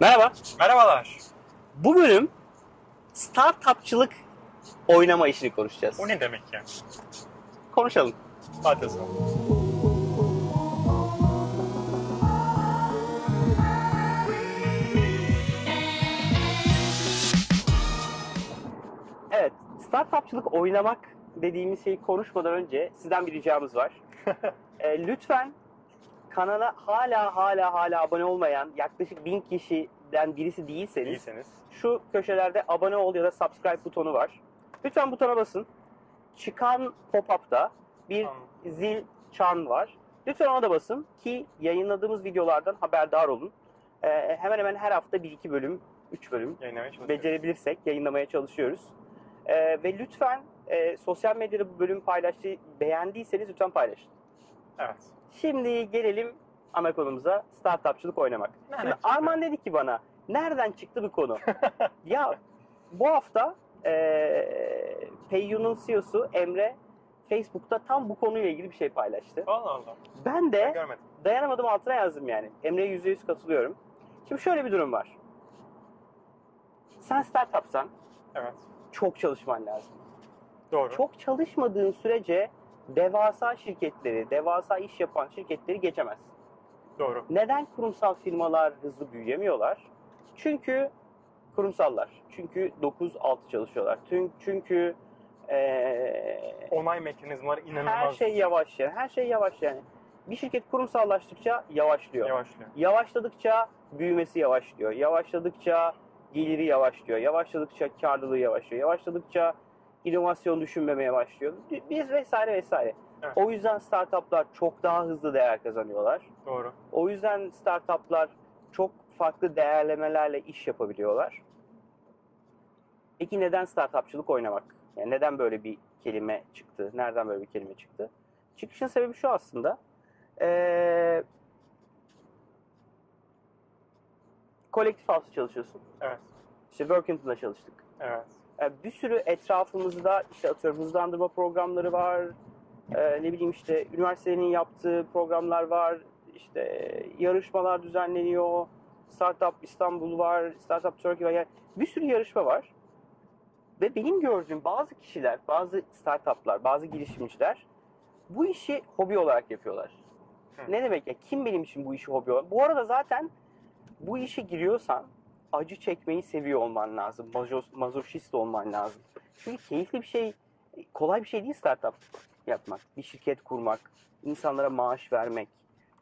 Merhaba. Merhabalar. Bu bölüm startupçılık oynama işini konuşacağız. O ne demek ya? Konuşalım. Hadi o zaman. Evet, startupçılık oynamak dediğimiz şeyi konuşmadan önce sizden bir ricamız var. Ee, lütfen kanala hala hala hala abone olmayan yaklaşık bin kişiden birisi değilseniz İyisiniz. şu köşelerde abone ol ya da subscribe butonu var. Lütfen butona basın. Çıkan pop-up'ta bir Tamam. zil çan var. Lütfen ona da basın ki yayınladığımız videolardan haberdar olun. Ee, hemen hemen her hafta bir iki bölüm, üç bölüm Yayınlamaya çalışıyoruz. becerebilirsek yayınlamaya çalışıyoruz. Ee, ve lütfen e, sosyal medyada bu bölüm paylaştığı beğendiyseniz lütfen paylaşın. Evet. Şimdi gelelim ana konumuza startupçılık oynamak. Nereden Şimdi çıktı? Arman dedi ki bana nereden çıktı bu konu? ya bu hafta e, Peyyu'nun CEO'su Emre Facebook'ta tam bu konuyla ilgili bir şey paylaştı. Allah Allah. Ben Ben de görmedim. dayanamadım altına yazdım yani. Emre'ye yüzde yüz katılıyorum. Şimdi şöyle bir durum var. Sen startupsan Evet. çok çalışman lazım. Doğru. Çok çalışmadığın sürece devasa şirketleri, devasa iş yapan şirketleri geçemezsin. Doğru. Neden kurumsal firmalar hızlı büyüyemiyorlar? Çünkü kurumsallar. Çünkü 9-6 çalışıyorlar. Çünkü, eee, Onay mekanizmaları inanılmaz. her şey yavaş yani. Her şey yavaş yani. Bir şirket kurumsallaştıkça yavaşlıyor. Yavaşlıyor. Yavaşladıkça büyümesi yavaşlıyor. Yavaşladıkça geliri yavaşlıyor. Yavaşladıkça karlılığı yavaşlıyor. Yavaşladıkça inovasyon düşünmemeye başlıyor. Biz vesaire vesaire. Evet. O yüzden startuplar çok daha hızlı değer kazanıyorlar. Doğru. O yüzden startuplar çok farklı değerlemelerle iş yapabiliyorlar. Peki neden startupçılık oynamak? Yani neden böyle bir kelime çıktı? Nereden böyle bir kelime çıktı? Çıkışın sebebi şu aslında. Ee, kolektif house'da çalışıyorsun. Evet. İşte Workington'da çalıştık. Evet. Yani bir sürü etrafımızda işte atıyorum hızlandırma programları var. Ee, ne bileyim işte üniversitenin yaptığı programlar var. İşte yarışmalar düzenleniyor. Startup İstanbul var, Startup Turkey var. Yani bir sürü yarışma var. Ve benim gördüğüm bazı kişiler, bazı startuplar, bazı girişimciler bu işi hobi olarak yapıyorlar. Hı. Ne demek ya? Kim benim için bu işi hobi olarak? Bu arada zaten bu işe giriyorsan acı çekmeyi seviyor olman lazım. Mazo- Mazoşist olman lazım. Çünkü keyifli bir şey, kolay bir şey değil startup yapmak. Bir şirket kurmak, insanlara maaş vermek,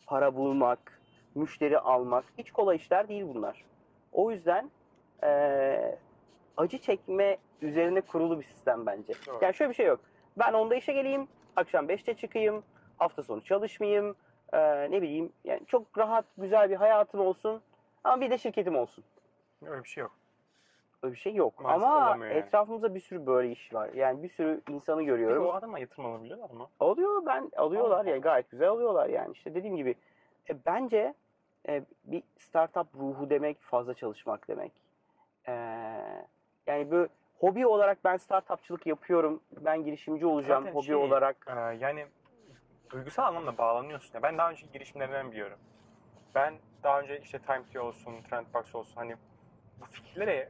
para bulmak, müşteri almak. Hiç kolay işler değil bunlar. O yüzden eee, acı çekme üzerine kurulu bir sistem bence. Doğru. Yani şöyle bir şey yok. Ben onda işe geleyim, akşam 5'te çıkayım, hafta sonu çalışmayayım, eee, ne bileyim yani çok rahat, güzel bir hayatım olsun ama bir de şirketim olsun. Öyle bir şey yok. Öyle bir şey yok. Maalesef Ama olamıyor yani. etrafımızda bir sürü böyle iş var. Yani bir sürü insanı Peki görüyorum. o adama yatırım alabiliyorlar mı? Alıyor ben alıyorlar Allah ya gayet güzel alıyorlar yani. İşte dediğim gibi e, bence e, bir startup ruhu demek fazla çalışmak demek. E, yani böyle hobi olarak ben startupçılık yapıyorum. Ben girişimci olacağım Zaten hobi şey, olarak. Ee, yani duygusal anlamda bağlanıyorsun. Ya ben daha önce girişimlerden biliyorum. Ben daha önce işte TimeT olsun, Trendbox olsun hani fikirlere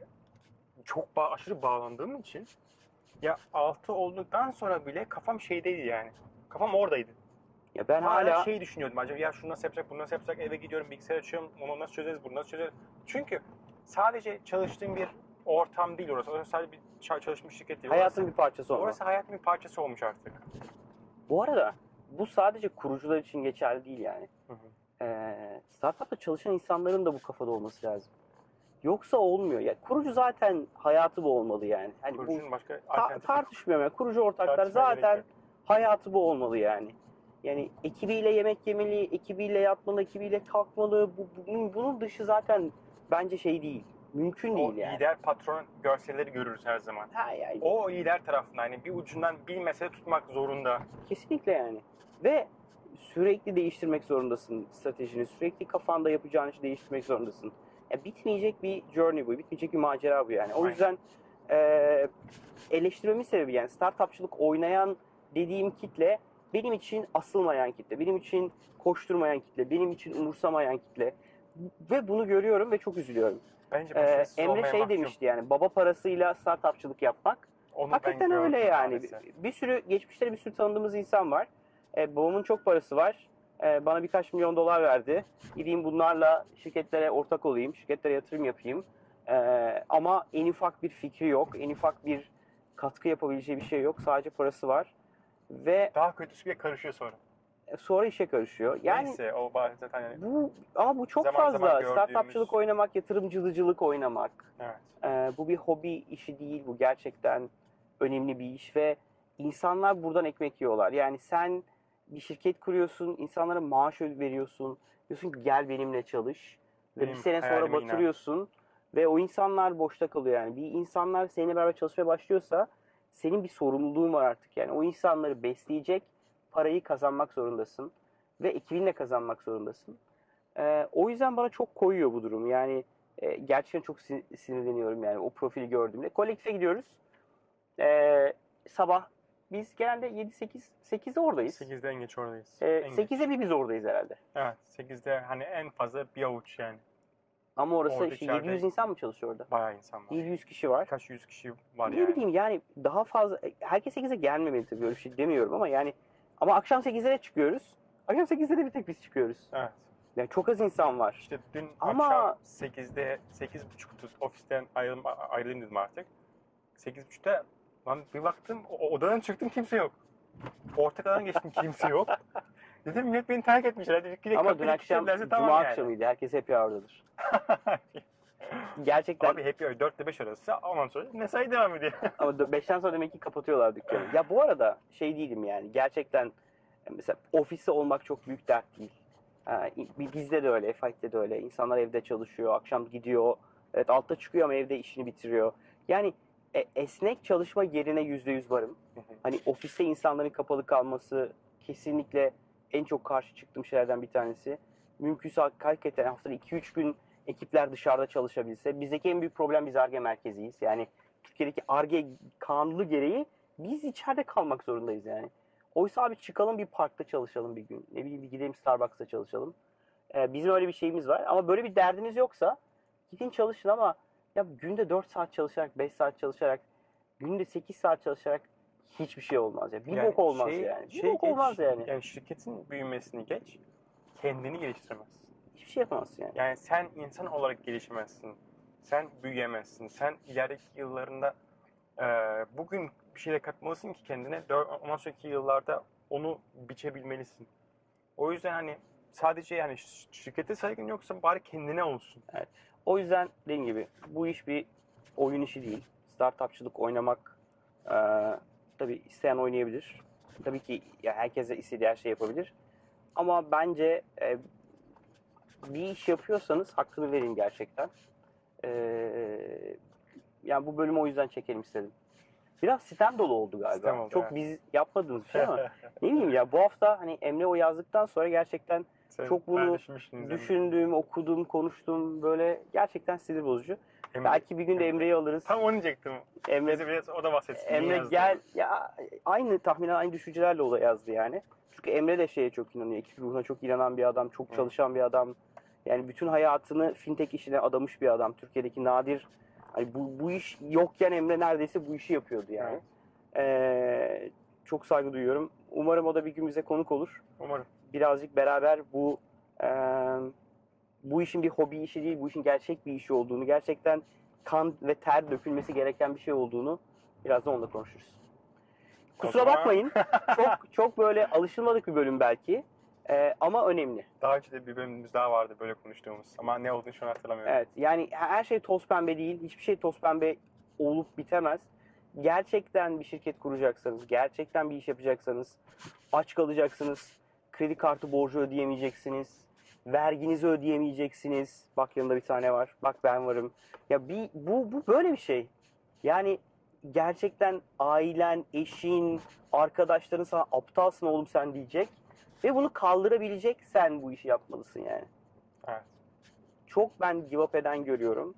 çok bağ, aşırı bağlandığım için ya altı olduktan sonra bile kafam şeydeydi yani. Kafam oradaydı. Ya ben Hala hala şey düşünüyordum acaba ya şunu nasıl yapacak, bunu nasıl yapacak, eve gidiyorum bilgisayar açıyorum, onu nasıl çözeriz, bunu nasıl çözeriz. Çünkü sadece çalıştığım bir ortam değil orası. Orası sadece bir ça- çalışmış şirket değil. hayatın orası, bir parçası olmak. orası hayatın bir parçası olmuş artık. Bu arada bu sadece kurucular için geçerli değil yani. Hı hı. Ee, startupta çalışan insanların da bu kafada olması lazım. Yoksa olmuyor. Ya kurucu zaten hayatı bu olmalı yani. Hani bu Kurucunun başka ta- alternatif tartışmıyorum ya. Kurucu ortaklar Tartışmaya gerek zaten yok. hayatı bu olmalı yani. Yani ekibiyle yemek yemeli, ekibiyle yatmalı, ekibiyle kalkmalı. Bu, bu- bunun dışı zaten bence şey değil. Mümkün O değil yani. lider patron görselleri görürüz her zaman. Ha yani O lider tarafından hani bir ucundan bir mesele tutmak zorunda. kesinlikle yani. Ve sürekli değiştirmek zorundasın stratejini. Sürekli kafanda yapacağın işi değiştirmek zorundasın. Ya bitmeyecek bir journey bu. Bitmeyecek bir macera bu yani. O yüzden e, eleştirmemin sebebi yani startupçılık oynayan dediğim kitle benim için asılmayan kitle. Benim için koşturmayan kitle. Benim için umursamayan kitle. ve bunu görüyorum ve çok üzülüyorum. Bence Ee, Emre şey mahkum. demişti yani baba parasıyla startupçılık yapmak. Onu Hakikaten öyle yani. maalesef. Bir sürü geçmişte bir sürü tanıdığımız insan var. Ee, babamın çok parası var. Ee, bana birkaç milyon dolar verdi. Gideyim bunlarla şirketlere ortak olayım, şirketlere yatırım yapayım. Ee, ama en ufak bir fikri yok, en ufak bir katkı yapabileceği bir şey yok. Sadece parası var ve Daha kötüsü bir karışıyor sonra. sonra işe karışıyor. Yani Neyse o bari zaten yani, bu ama bu çok Zaman fazla. zaman gördüğümüz- Startupçılık oynamak, yatırımcılıcılık oynamak. evet. Ee, bu bir hobi işi değil, bu gerçekten önemli bir iş ve insanlar buradan ekmek yiyorlar. Yani sen bir şirket kuruyorsun, insanlara maaş veriyorsun, diyorsun ki gel benimle çalış ve bir sene sonra inan. batırıyorsun ve o insanlar boşta kalıyor yani. Bir insanlar seninle beraber çalışmaya başlıyorsa senin bir sorumluluğun var artık yani. O insanları besleyecek parayı kazanmak zorundasın ve ekibinle kazanmak zorundasın. Ee, o yüzden bana çok koyuyor bu durum. Yani e, gerçekten çok sin- sinirleniyorum yani o profili gördüğümde. Kolektife gidiyoruz. Ee, sabah biz genelde 7-8 8'de oradayız. 8'de en geç oradayız. Ee, En geç. 8'de bir biz oradayız herhalde. Evet 8'de hani en fazla bir avuç yani. Ama orası Orada işte içeride- 700 insan mı çalışıyor orada? Bayağı insan var. 700 kişi var. Kaç yüz kişi var ne yani. bileyim yani daha fazla herkes 8'e gelmemeli tabii öyle bir şey demiyorum ama yani ama akşam 8'de de çıkıyoruz. Akşam 8'de de bir tek biz çıkıyoruz. Evet. Yani çok az insan var. İşte dün Ama- akşam 8'de 8.30'da ofisten ayrılım, ayrılayım dedim artık. 8.30'da lan bir baktım o- odadan çıktım kimse yok. Ortadan geçtim kimse yok. Dedim millet beni terk etmişler. Dedik ki Ama dün kapıyı akşam kilitlerse cuma yani. akşamıydı. Herkes hep oradadır. Gerçekten Abi hour 4 ile 5 arası ondan sonra mesai devam ediyor. Ama 5'ten sonra demek ki kapatıyorlar dükkanı. Ya bu arada şey değilim yani gerçekten mesela ofiste olmak çok büyük dert değil. Ha, bi- bizde de öyle, Fight'te de öyle. İnsanlar evde çalışıyor, akşam gidiyor. Evet altta çıkıyor ama evde işini bitiriyor. Yani e, esnek çalışma yerine yüzde yüz varım. Hani ofiste insanların kapalı kalması kesinlikle en çok karşı çıktığım şeylerden bir tanesi. Mümkünse hakikaten haftada 2-3 gün ekipler dışarıda çalışabilse. Bizdeki en büyük problem biz ARGE merkeziyiz. Yani Türkiye'deki ARGE kanunu gereği biz içeride kalmak zorundayız yani. Oysa abi çıkalım bir parkta çalışalım bir gün. Ne bileyim bir gidelim Starbucks'ta çalışalım. Ee, bizim öyle bir şeyimiz var. Ama böyle bir derdiniz yoksa gidin çalışın ama ya günde 4 saat çalışarak, 5 saat çalışarak, günde 8 saat çalışarak hiçbir şey olmaz ya. Bir Yani bok olmaz şey- yani. Bir şey bok geç, olmaz yani. Yani şirketin büyümesini geç, kendini geliştiremezsin. Hiçbir şey yapamazsın yani. Yani sen insan olarak gelişemezsin. Sen büyüyemezsin. Sen ilerideki yıllarında e, bugün bir şeyle katmalısın ki kendine. Ondan sonraki yıllarda onu biçebilmelisin. O yüzden hani sadece yani şirkete saygın yoksa bari kendine olsun. O yüzden dediğim gibi bu iş bir oyun işi değil. Startupçılık oynamak e, tabii isteyen oynayabilir. Tabii ki ya herkes de istediği her şey yapabilir. Ama bence e, bir iş yapıyorsanız hakkını verin gerçekten. E, yani bu bölümü o yüzden çekelim istedim. Biraz sistem dolu oldu galiba. Sistem oldu, Çok evet. biz yapmadığımız bir şey ama ne bileyim ya bu hafta hani Emre o yazdıktan sonra gerçekten Sen Çok bunu paylaşmışsın düşündüğüm, okudum, konuştum böyle gerçekten sinir bozucu. Emre- Belki bir gün de Emre'yi alırız. Tam onu diyecektim. Emre, Bize biraz o da bahsetsin. Emre gel ya aynı tahminen aynı düşüncelerle o da yazdı yani. Çünkü Emre de şeye çok inanıyor. Ekip ruhuna çok inanan bir adam, çok çalışan bir adam. Yani bütün hayatını fintech işine adamış bir adam. Türkiye'deki nadir hani bu, bu iş yokken Emre neredeyse bu işi yapıyordu yani. Evet. Ee, çok saygı duyuyorum. Umarım o da bir gün bize konuk olur. Umarım. Birazcık beraber bu e, bu işin bir hobi işi değil, bu işin gerçek bir işi olduğunu, gerçekten kan ve ter dökülmesi gereken bir şey olduğunu birazdan onunla konuşuruz. Kusura bakmayın. çok çok böyle alışılmadık bir bölüm belki. Ee, ama önemli. Daha önce de bir bölümümüz daha vardı böyle konuştuğumuz. Ama ne olduğunu şu an hatırlamıyorum. Evet. Yani her şey toz pembe değil. Hiçbir şey toz pembe olup bitemez. Gerçekten bir şirket kuracaksanız, gerçekten bir iş yapacaksanız aç kalacaksınız. Kredi kartı borcu ödeyemeyeceksiniz. Verginizi ödeyemeyeceksiniz. Bak yanında bir tane var. Bak ben varım. Ya bir bu bu böyle bir şey. Yani gerçekten ailen, eşin, arkadaşların sana aptalsın oğlum sen diyecek ve bunu kaldırabilecek sen bu işi yapmalısın yani Evet. çok ben give up eden görüyorum.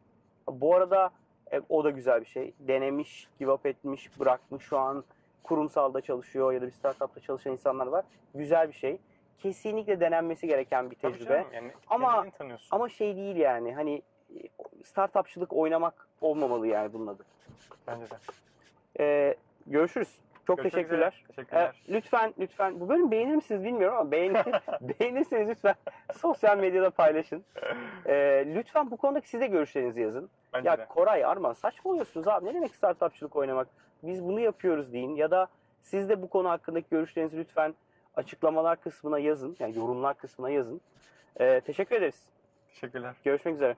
Bu arada e, o da güzel bir şey. Denemiş, give up etmiş, bırakmış şu an kurumsalda çalışıyor ya da bir startupta çalışan insanlar var. Güzel bir şey. kesinlikle denenmesi gereken bir tecrübe. canım, yani Ama-. Ama şey değil yani hani e, startupçılık oynamak olmamalı yani bunun adı. Bence de. Ee, görüşürüz. Çok Görüşmek teşekkürler. üzere. Teşekkürler. Ee, lütfen lütfen bu bölüm beğenir misiniz bilmiyorum ama beğen, beğenirseniz lütfen sosyal medyada paylaşın. Ee, lütfen bu konudaki siz de görüşlerinizi yazın. Bence ya de. Koray, Arman saçmalıyorsunuz abi ne demek startupçılık oynamak? Biz bunu yapıyoruz deyin ya da siz de bu konu hakkındaki görüşlerinizi lütfen açıklamalar kısmına yazın. Yani yorumlar kısmına yazın. Ee, teşekkür ederiz. Teşekkürler. Görüşmek üzere.